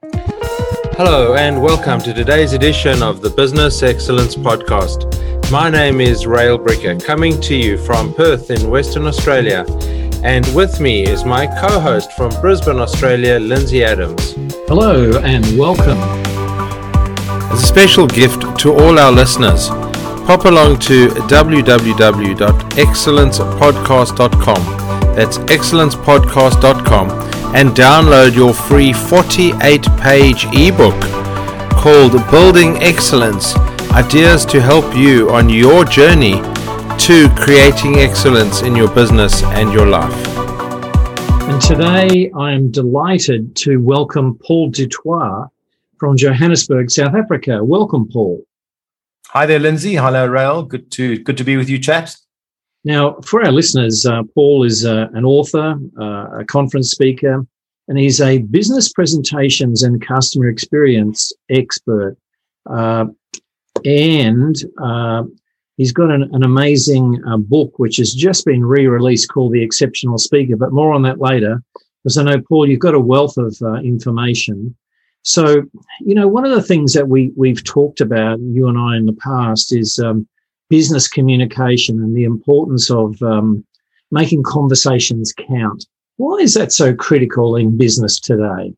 Hello, and welcome to today's edition of the Business Excellence Podcast. My name is Rael Bricker, coming to you from Perth in Western Australia. And with me is my co host from Brisbane, Australia, Lindsay Adams. Hello, and welcome. As a special gift to all our listeners, pop along to www.excellencepodcast.com. That's excellencepodcast.com and download your free 48 page ebook called Building Excellence Ideas to Help You on Your Journey to Creating Excellence in Your Business and Your Life. And today I am delighted to welcome Paul du Toit from Johannesburg, South Africa. Welcome, Paul. Hi there, Lindsay. Hello, Rael. Good to good to be with you, chat. Now, for our listeners, uh, Paul is uh, an author, uh, a conference speaker, and he's a business presentations and customer experience expert. Uh, and uh, he's got an, an amazing uh, book which has just been re-released called The Exceptional Speaker. But more on that later, because I know Paul, you've got a wealth of information. So, you know, one of the things that we we've talked about, you and I, in the past, is um, business communication and the importance of um, making conversations count. Why is that so critical in business today?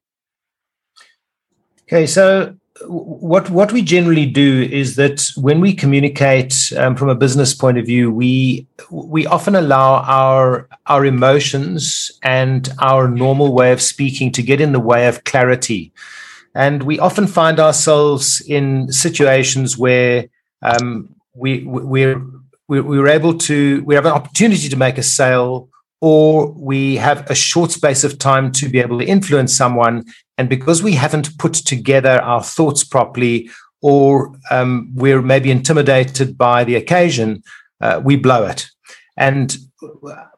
Okay, so what what we generally do is that when we communicate um, from a business point of view, we we often allow our our emotions and our normal way of speaking to get in the way of clarity, and we often find ourselves in situations where um, we we're we, we're able to we have an opportunity to make a sale or we have a short space of time to be able to influence someone. And because we haven't put together our thoughts properly or um, we're maybe intimidated by the occasion uh, we blow it. And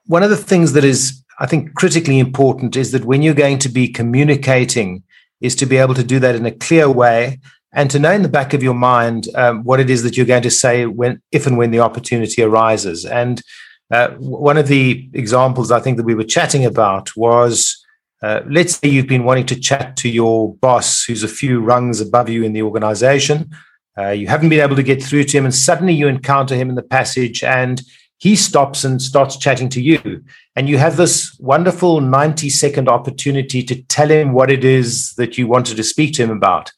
one of the things that is i think critically important is that when you're going to be communicating is to be able to do that in a clear way and to know in the back of your mind um, what it is that you're going to say when, if and when the opportunity arises. And uh, one of the examples I think that we were chatting about was. Uh, let's say you've been wanting to chat to your boss who's a few rungs above you in the organization. Uh, you haven't been able to get through to him, and suddenly you encounter him in the passage, and he stops and starts chatting to you. And you have this wonderful 90 second opportunity to tell him what it is that you wanted to speak to him about.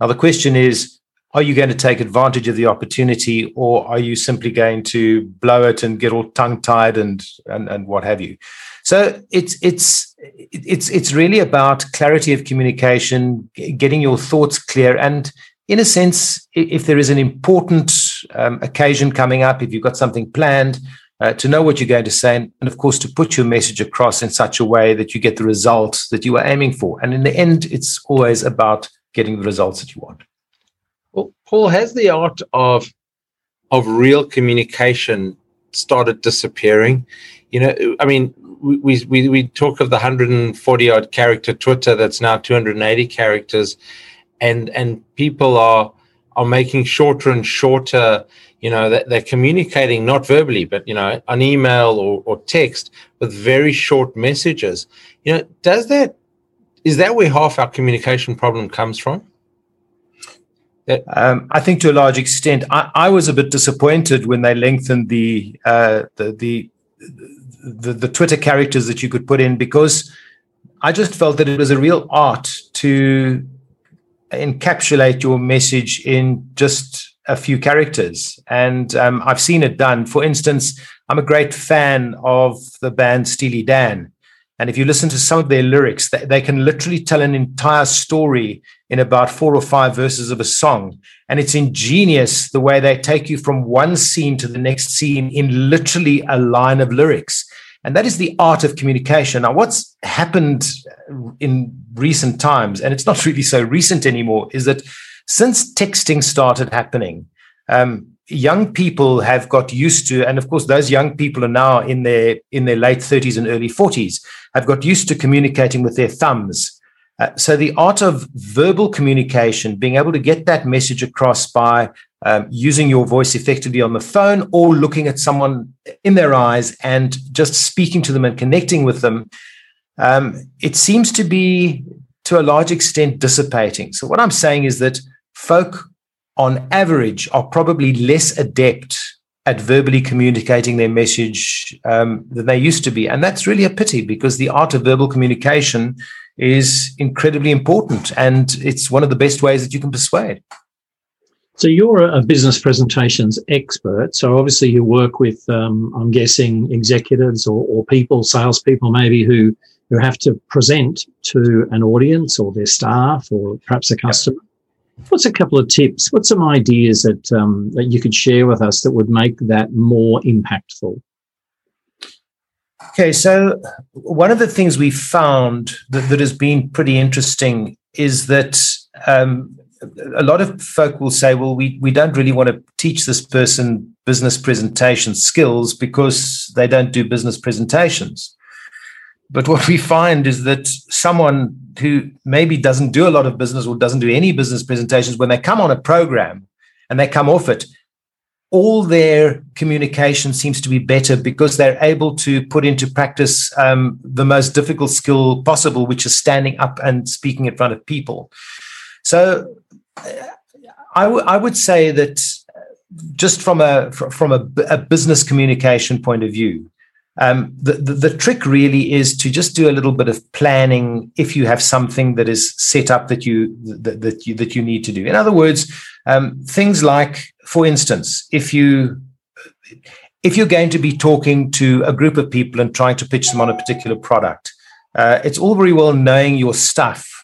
Now, the question is are you going to take advantage of the opportunity or are you simply going to blow it and get all tongue tied and, and, and what have you? So it's, it's, it's, it's really about clarity of communication, getting your thoughts clear. And in a sense, if there is an important um, occasion coming up, if you've got something planned, uh, to know what you're going to say, and, and, of course, to put your message across in such a way that you get the results that you are aiming for. And in the end, it's always about getting the results that you want. Well, Paul, has the art of of real communication started disappearing? You know, I mean, we we we talk of the 140 odd character Twitter that's now 280 characters, and and people are are making shorter and shorter. You know, they're communicating not verbally, but you know, on email or, or text with very short messages. You know, does that is that where half our communication problem comes from? Um, I think to a large extent, I, I, was a bit disappointed when they lengthened the, uh, the, the the the Twitter characters that you could put in because I just felt that it was a real art to encapsulate your message in just a few characters, and um, I've seen it done. For instance, I'm a great fan of the band Steely Dan, and if you listen to some of their lyrics, they, they, can literally tell an entire story in about four or five verses of a song. And it's ingenious the way they take you from one scene to the next scene in literally a line of lyrics. And that is the art of communication. Now, what's happened in recent times, and it's not really so recent anymore, is that since texting started happening, um, young people have got used to, and of course, those young people are now in their in their late 30s and early 40s, have got used to communicating with their thumbs. Uh, so the art of verbal communication, being able to get that message across by um, using your voice effectively on the phone or looking at someone in their eyes and just speaking to them and connecting with them, um, it seems to be to a large extent dissipating. So, what I'm saying is that folk, on average, are probably less adept at verbally communicating their message um, than they used to be. And that's really a pity because the art of verbal communication is incredibly important and it's one of the best ways that you can persuade. So you're a business presentations expert. So obviously you work with, um, I'm guessing, executives or, or people, salespeople maybe who who have to present to an audience or their staff or perhaps a customer. Yep. What's a couple of tips? What's some ideas that um, that you could share with us that would make that more impactful? Okay, so one of the things we found that, that has been pretty interesting is that um, a lot of folk will say, well, we, we don't really want to teach this person business presentation skills because they don't do business presentations. But what we find is that someone who maybe doesn't do a lot of business or doesn't do any business presentations, when they come on a program and they come off it, all their communication seems to be better because they're able to put into practice um, the most difficult skill possible, which is standing up and speaking in front of people. So I, w- I would say that just from a from a, a business communication point of view, um, the, the, the trick really is to just do a little bit of planning if you have something that is set up that you that, that you that you need to do. In other words, um, things like, for instance, if you if you're going to be talking to a group of people and trying to pitch them on a particular product, uh, it's all very well knowing your stuff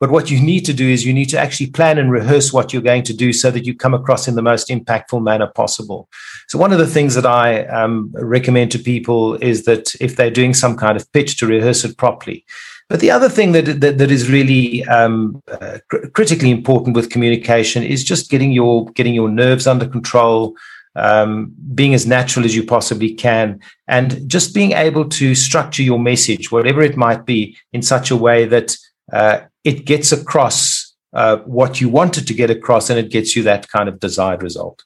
but what you need to do is you need to actually plan and rehearse what you're going to do so that you come across in the most impactful manner possible. So, one of the things that I um, recommend to people is that if they're doing some kind of pitch, to rehearse it properly. But the other thing that that, that is really um, uh, cr- critically important with communication is just getting your getting your nerves under control, um, being as natural as you possibly can, and just being able to structure your message, whatever it might be, in such a way that uh, it gets across uh, what you wanted to get across and it gets you that kind of desired result.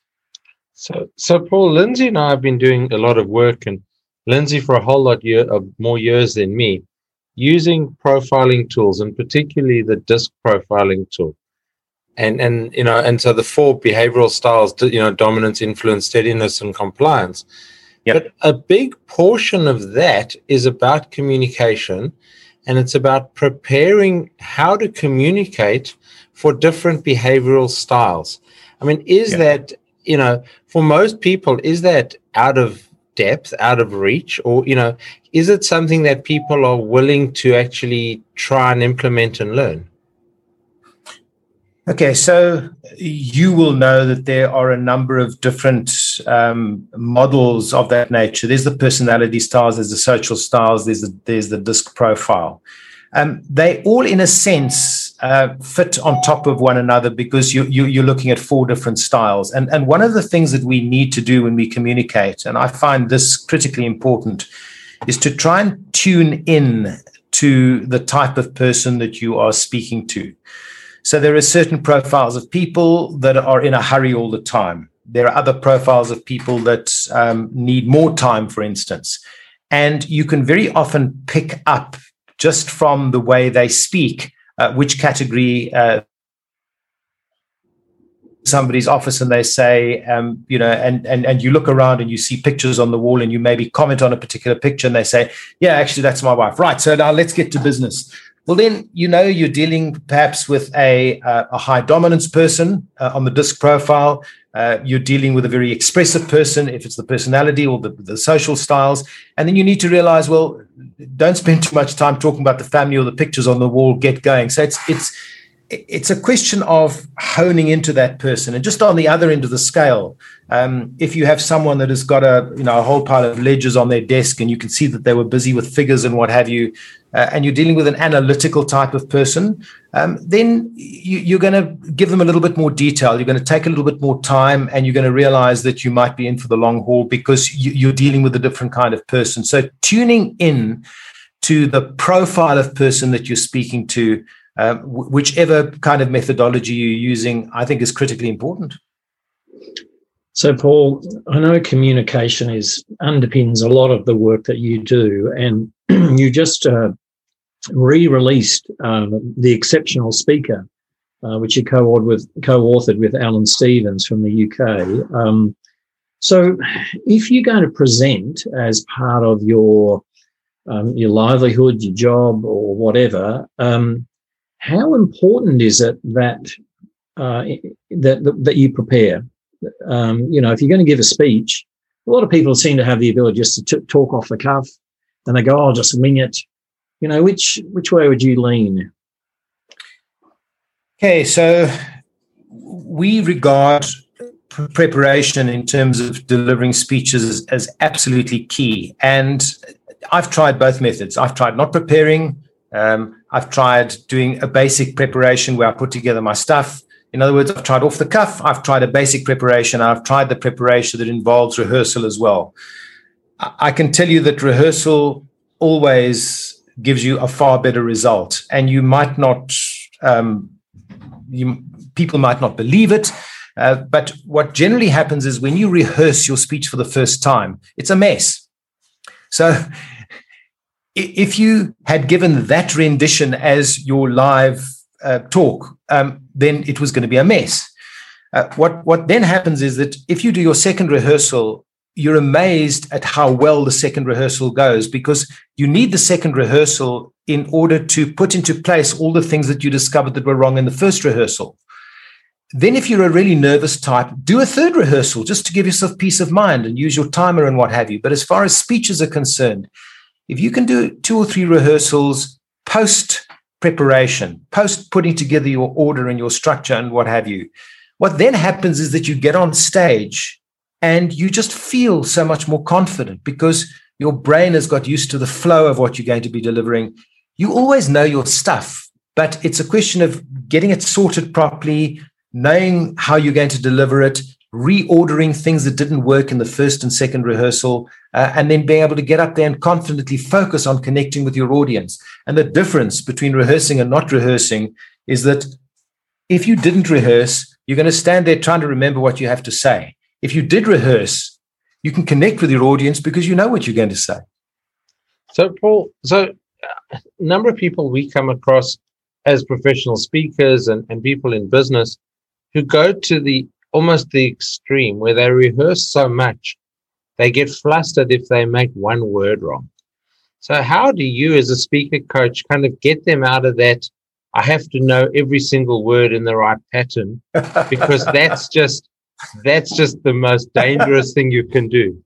So, so Paul, Lindsay and I have been doing a lot of work, and Lindsay for a whole lot year, of more years than me, using profiling tools, and particularly the DISC profiling tool. And and you know, and so the four behavioral styles, you know, dominance, influence, steadiness, and compliance. Yep. But a big portion of that is about communication and it's about preparing how to communicate for different behavioral styles. I mean, is yeah. that, you know, for most people, is that out of depth, out of reach, or, you know, is it something that people are willing to actually try and implement and learn? Okay, so you will know that there are a number of different um, models of that nature. There's the personality styles, there's the social styles, there's the, there's the disc profile. Um, they all, in a sense, uh, fit on top of one another because you, you, you're looking at four different styles. And, and one of the things that we need to do when we communicate, and I find this critically important, is to try and tune in to the type of person that you are speaking to. So there are certain profiles of people that are in a hurry all the time. There are other profiles of people that um, need more time, for instance. And you can very often pick up just from the way they speak uh, which category uh, somebody's office and they say, um, you know, and, and, and you look around and you see pictures on the wall and you maybe comment on a particular picture and they say, yeah, actually, that's my wife. Right. So now let's get to business well, then you know you're dealing perhaps with a, uh, a high dominance person uh, on the disc profile. Uh, you're dealing with a very expressive person, if it's the personality or the, the social styles. And then you need to realize, well, don't spend too much time talking about the family or the pictures on the wall. Get going. So it's it's it's a question of honing into that person. And just on the other end of the scale um, if you have someone that has got a you know a whole pile of ledgers on their desk and you can see that they were busy with figures and what have you uh, and you're dealing with an analytical type of person um, then you, are going to give them a little bit more detail. You're going to take a little bit more time and you're going to realize that you might be in for the long haul because you, you're dealing with a different kind of person. So tuning in to the profile of person that you're speaking to um, whichever kind of methodology you're using, I think is critically important. So, Paul, I know communication is underpins a lot of the work that you do, and you just uh, re-released um, the exceptional speaker, uh, which you co-authored with, co-authored with Alan Stevens from the UK. Um, so, if you're going to present as part of your um, your livelihood, your job, or whatever, um, how important is it that uh, that that you prepare? Um, you know, if you're going to give a speech, a lot of people seem to have the ability just to t- talk off the cuff, and they go, "Oh, I'll just wing it." You know, which which way would you lean? Okay, so we regard preparation in terms of delivering speeches as, as, absolutely key. And I've tried both methods. I've tried not preparing. Um, I've tried doing a basic preparation where I put together my stuff. In other words, I've tried off the cuff. I've tried a basic preparation. I've tried the preparation that involves rehearsal as well. I can tell you that rehearsal always gives you a far better result. And you might not, um, you, people might not believe it. Uh, but what generally happens is when you rehearse your speech for the first time, it's a mess. So if you had given that rendition as your live uh, talk, um, then it was going to be a mess. Uh, what what then happens is that if you do your second rehearsal you're amazed at how well the second rehearsal goes because you need the second rehearsal in order to put into place all the things that you discovered that were wrong in the first rehearsal. Then, if you're a really nervous type, do a third rehearsal just to give yourself peace of mind and use your timer and what have you. But as far as speeches are concerned, if you can do two or three rehearsals post preparation, post putting together your order and your structure and what have you, what then happens is that you get on stage and you just feel so much more confident because your brain has got used to the flow of what you're going to be delivering. You always know your stuff, but it's a question of getting it sorted properly, knowing how you're going to deliver it, reordering things that didn't work in the first and second rehearsal, uh, and then being able to get up there and confidently focus on connecting with your audience. And the difference between rehearsing and not rehearsing is that if you didn't rehearse, you're going to stand there trying to remember what you have to say if you did rehearse, you can connect with your audience because you know what you're going to say. So, Paul, so a number of people we come across as professional speakers and, and people in business who go to the almost the extreme where they rehearse so much they get flustered if they make one word wrong. So, how do you, as a speaker coach, kind of get them out of that? I have to know every single word in the right pattern because that's just that's just the most dangerous thing you can do.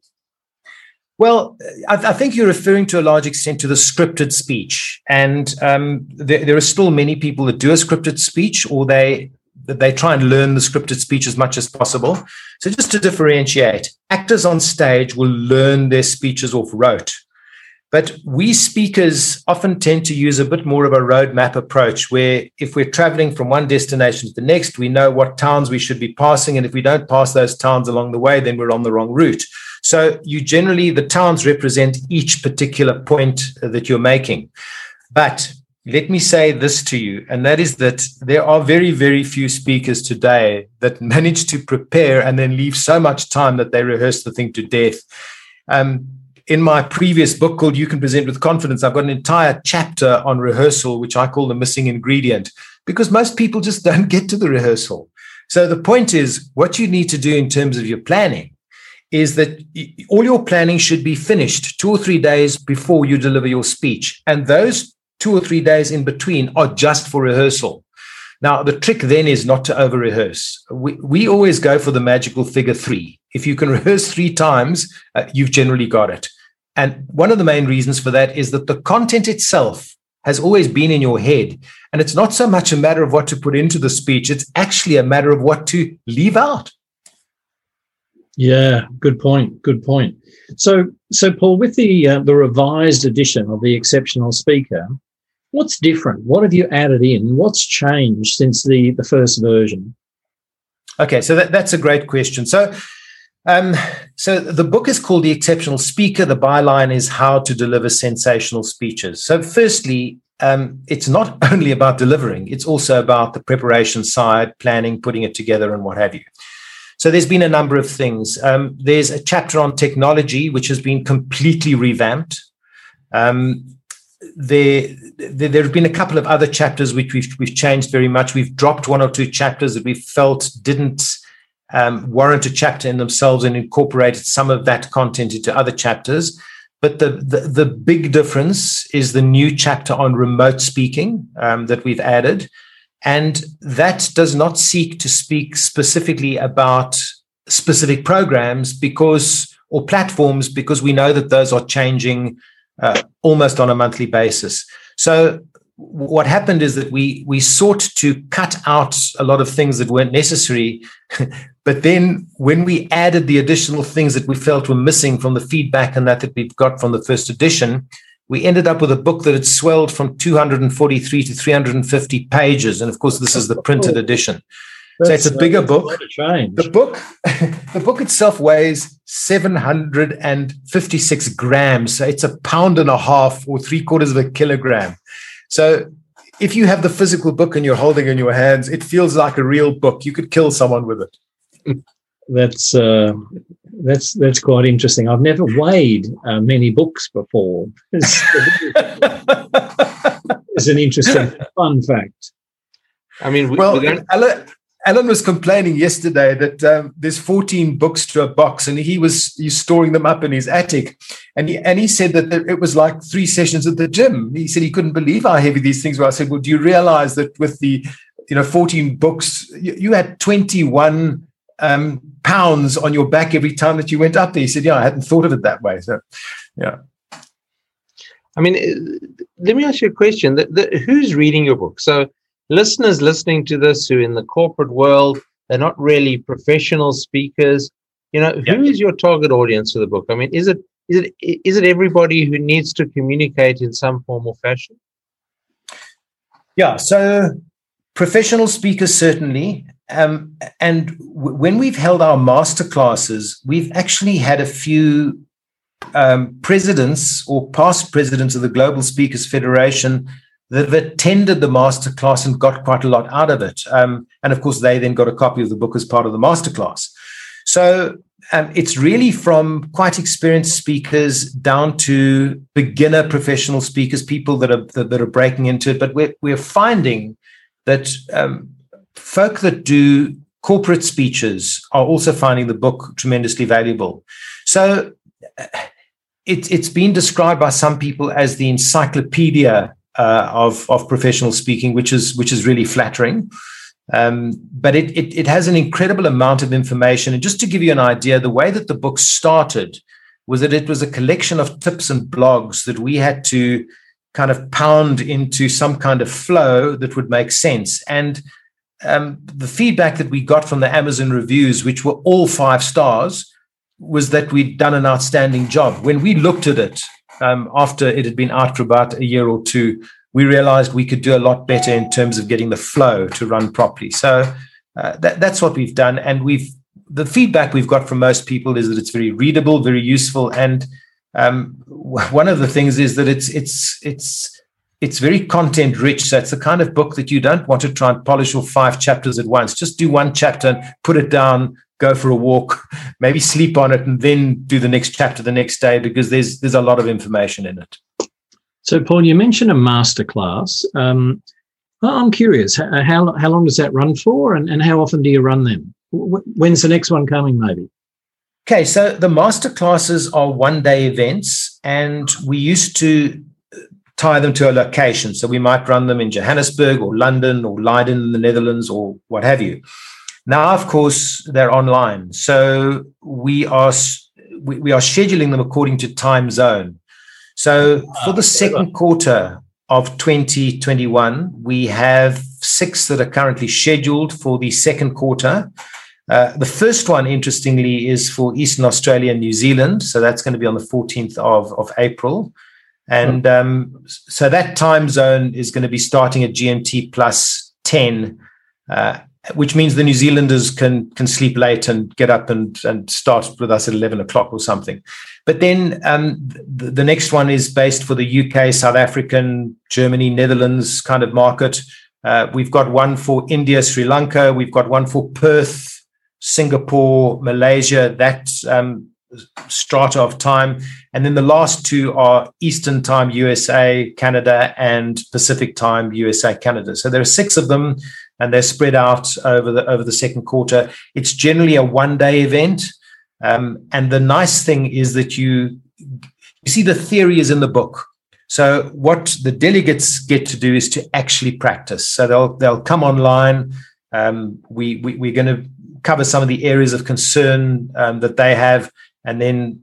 Well, I, I, think you're referring to a large extent to the scripted speech, and um, there, there, are still many people that do a scripted speech, or they they try and learn the scripted speech as much as possible. So, just to differentiate, actors on stage will learn their speeches off rote. But we speakers often tend to use a bit more of a roadmap approach where if we're traveling from one destination to the next, we know what towns we should be passing. And if we don't pass those towns along the way, then we're on the wrong route. So you generally, the towns represent each particular point that you're making. But let me say this to you, and that is that there are very, very few speakers today that manage to prepare and then leave so much time that they rehearse the thing to death. Um, in my previous book called You Can Present with Confidence, I've got an entire chapter on rehearsal, which I call the missing ingredient, because most people just don't get to the rehearsal. So the point is, what you need to do in terms of your planning is that all your planning should be finished two or three days before you deliver your speech. And those two or three days in between are just for rehearsal. Now, the trick then is not to over rehearse. We, we always go for the magical figure three. If you can rehearse three times, uh, you've generally got it. And one of the main reasons for that is that the content itself has always been in your head. And it's not so much a matter of what to put into the speech, it's actually a matter of what to leave out. Yeah, good point. Good point. So, so Paul, with the uh, the revised edition of the exceptional speaker, What's different? What have you added in? What's changed since the, the first version? Okay, so that, that's a great question. So, um, so the book is called The Exceptional Speaker. The byline is How to Deliver Sensational Speeches. So, firstly, um, it's not only about delivering; it's also about the preparation side, planning, putting it together, and what have you. So, there's been a number of things. Um, there's a chapter on technology, which has been completely revamped. Um, there, there, have been a couple of other chapters which we've we've changed very much. We've dropped one or two chapters that we felt didn't um, warrant a chapter in themselves and incorporated some of that content into other chapters. But the, the, the big difference is the new chapter on remote speaking um, that we've added. And that does not seek to speak specifically about specific programs because or platforms because we know that those are changing uh, almost on a monthly basis. So what happened is that we we sought to cut out a lot of things that weren't necessary but then when we added the additional things that we felt were missing from the feedback and that that we've got from the first edition we ended up with a book that had swelled from 243 to 350 pages and of course this is the printed edition That's, so it's a bigger book the book the book itself weighs 756 grams so it's a pound and a half or three quarters of a kilogram so if you have the physical book and you're holding in your hands, it feels like a real book. You could kill someone with it. That's uh, that's that's quite interesting. I've never weighed uh, many books before. It's, it's an interesting fun fact. I mean, we, well, Alan, Alan was complaining yesterday that um, there's 14 books to a box, and he was he's storing them up in his attic, and he and he said that it was like three sessions at the gym. He said he couldn't believe how heavy these things were. I said, well, do you realize that with the you know 14 books, you, you had 21 um, pounds on your back every time that you went up there? He said, yeah, I hadn't thought of it that way. So, yeah. I mean, uh, let me ask you a question. The, the, who's reading your book? So listeners listening to this who in the corporate world, they're not really professional speakers. You know, who is your target audience for the book? I mean, is it is it is it everybody who needs to communicate in some form or fashion? Yeah, so professional speakers certainly. Um, and w- when we've held our master classes, we've actually had a few um, presidents or past presidents of the Global Speakers Federation that attended the masterclass and got quite a lot out of it. Um, and of course, they then got a copy of the book as part of the masterclass. So um, it's really from quite experienced speakers down to beginner professional speakers, people that are that, that are breaking into it. But we're we're finding that um, folk that do corporate speeches are also finding the book tremendously valuable. So. Uh, it, it's been described by some people as the encyclopedia uh, of of professional speaking, which is which is really flattering. Um, but it, it, it has an incredible amount of information. And just to give you an idea, the way that the book started was that it was a collection of tips and blogs that we had to kind of pound into some kind of flow that would make sense. And um, the feedback that we got from the Amazon reviews, which were all five stars, was that we'd done an outstanding job. When we looked at it um, after it had been out for about a year or two, we realized we could do a lot better in terms of getting the flow to run properly. So uh, that, that's what we've done. And we've the feedback we've got from most people is that it's very readable, very useful, and um, one of the things is that it's it's it's it's very content rich. So it's the kind of book that you don't want to try and polish all five chapters at once. Just do one chapter and put it down, go for a walk, maybe sleep on it, and then do the next chapter the next day because there's there's a lot of information in it. So, Paul, you mentioned a masterclass. Um, I'm curious, how, how long does that run for, and, and how often do you run them? When's the next one coming, maybe? Okay, so the masterclasses are one day events, and we used to tie them to a location. So we might run them in Johannesburg or London or Leiden in the Netherlands or what have you. Now, of course, they're online. So we are we, we are scheduling them according to time zone. So ah, for the second quarter of 2021, we have six that are currently scheduled for the second quarter. Uh, the first one, interestingly, is for Eastern Australia and New Zealand. So that's going to be on the 14th of, of April. And um, so that time zone is going to be starting at GMT plus 10 uh, which means the New Zealanders can can sleep late and get up and and start with us at eleven o'clock or something. But then um, the, the, next one is based for the UK, South African, Germany, Netherlands kind of market. Uh, we've got one for India, Sri Lanka. We've got one for Perth, Singapore, Malaysia. That um, strata of time. And then the last two are Eastern Time USA, Canada, and Pacific Time USA, Canada. So there are six of them, and they're spread out over the over the second quarter. It's generally a one day event, um, and the nice thing is that you you see the theory is in the book. So what the delegates get to do is to actually practice. So they'll they'll come online. Um, we, we we're going to cover some of the areas of concern um, that they have and then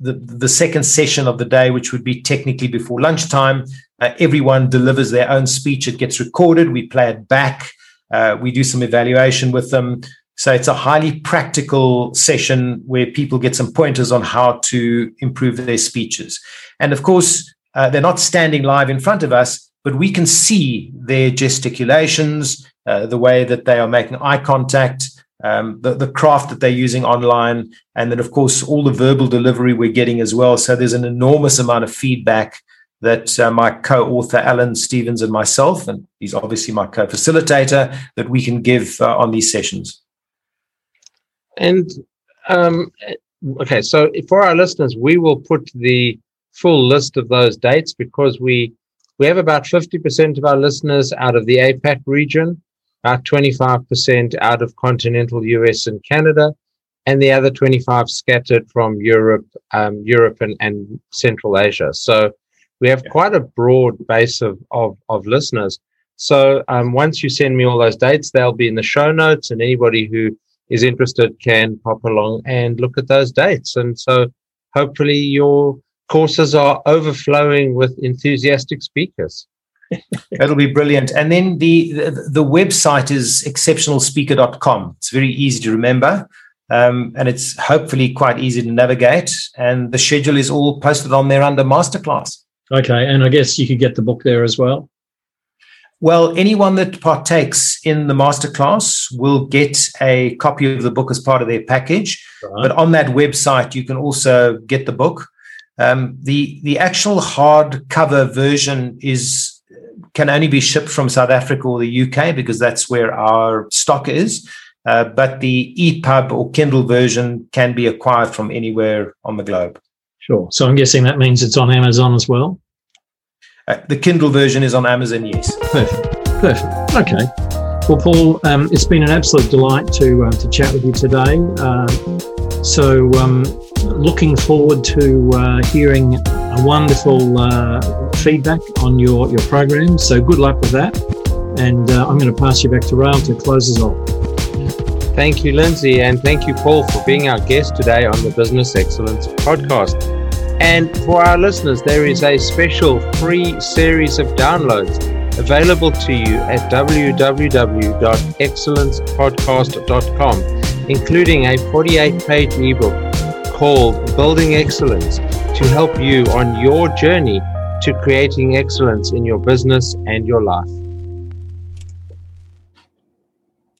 the, the second session of the day, which would be technically before lunchtime, uh, everyone delivers their own speech. It gets recorded. We play it back. Uh, we do some evaluation with them. So it's a highly practical session where people get some pointers on how to improve their speeches. And of course, uh, they're not standing live in front of us, but we can see their gesticulations, uh, the way that they are making eye contact, um, the, the craft that they're using online, and then, of course, all the verbal delivery we're getting as well. So there's an enormous amount of feedback that uh, my co-author Alan Stevens and myself, and he's obviously my co-facilitator, that we can give uh, on these sessions. And um, okay, so for our listeners, we will put the full list of those dates because we we have about 50% of our listeners out of the APAC region about 25% out of continental US and Canada, and the other 25 scattered from Europe, um, Europe and, and Central Asia. So we have yeah. quite a broad base of, of, of listeners. So um, once you send me all those dates, they'll be in the show notes, and anybody who is interested can pop along and look at those dates. And so hopefully your courses are overflowing with enthusiastic speakers. That'll be brilliant. And then the, the, the website is exceptionalspeaker.com. It's very easy to remember. Um, and it's hopefully quite easy to navigate. And the schedule is all posted on there under masterclass. Okay. And I guess you could get the book there as well. Well, anyone that partakes in the masterclass will get a copy of the book as part of their package. Right. But on that website, you can also get the book. Um, the the actual hardcover version is can only be shipped from South Africa or the UK because that's where our stock is. Uh, but the EPUB or Kindle version can be acquired from anywhere on the globe. Sure. So I'm guessing that means it's on Amazon as well? Uh, the Kindle version is on Amazon, yes. Perfect. Perfect. Okay. Well, Paul, um, it's been an absolute delight to uh, to chat with you today. Uh, so, um, looking forward to uh, hearing a wonderful uh, feedback on your, your program. So, good luck with that. And uh, I'm going to pass you back to Rael to close us off. Thank you, Lindsay, and thank you, Paul, for being our guest today on the Business Excellence Podcast. And for our listeners, there is a special free series of downloads available to you at www.excellencepodcast.com, including a 48 page ebook called Building Excellence to help you on your journey to creating excellence in your business and your life.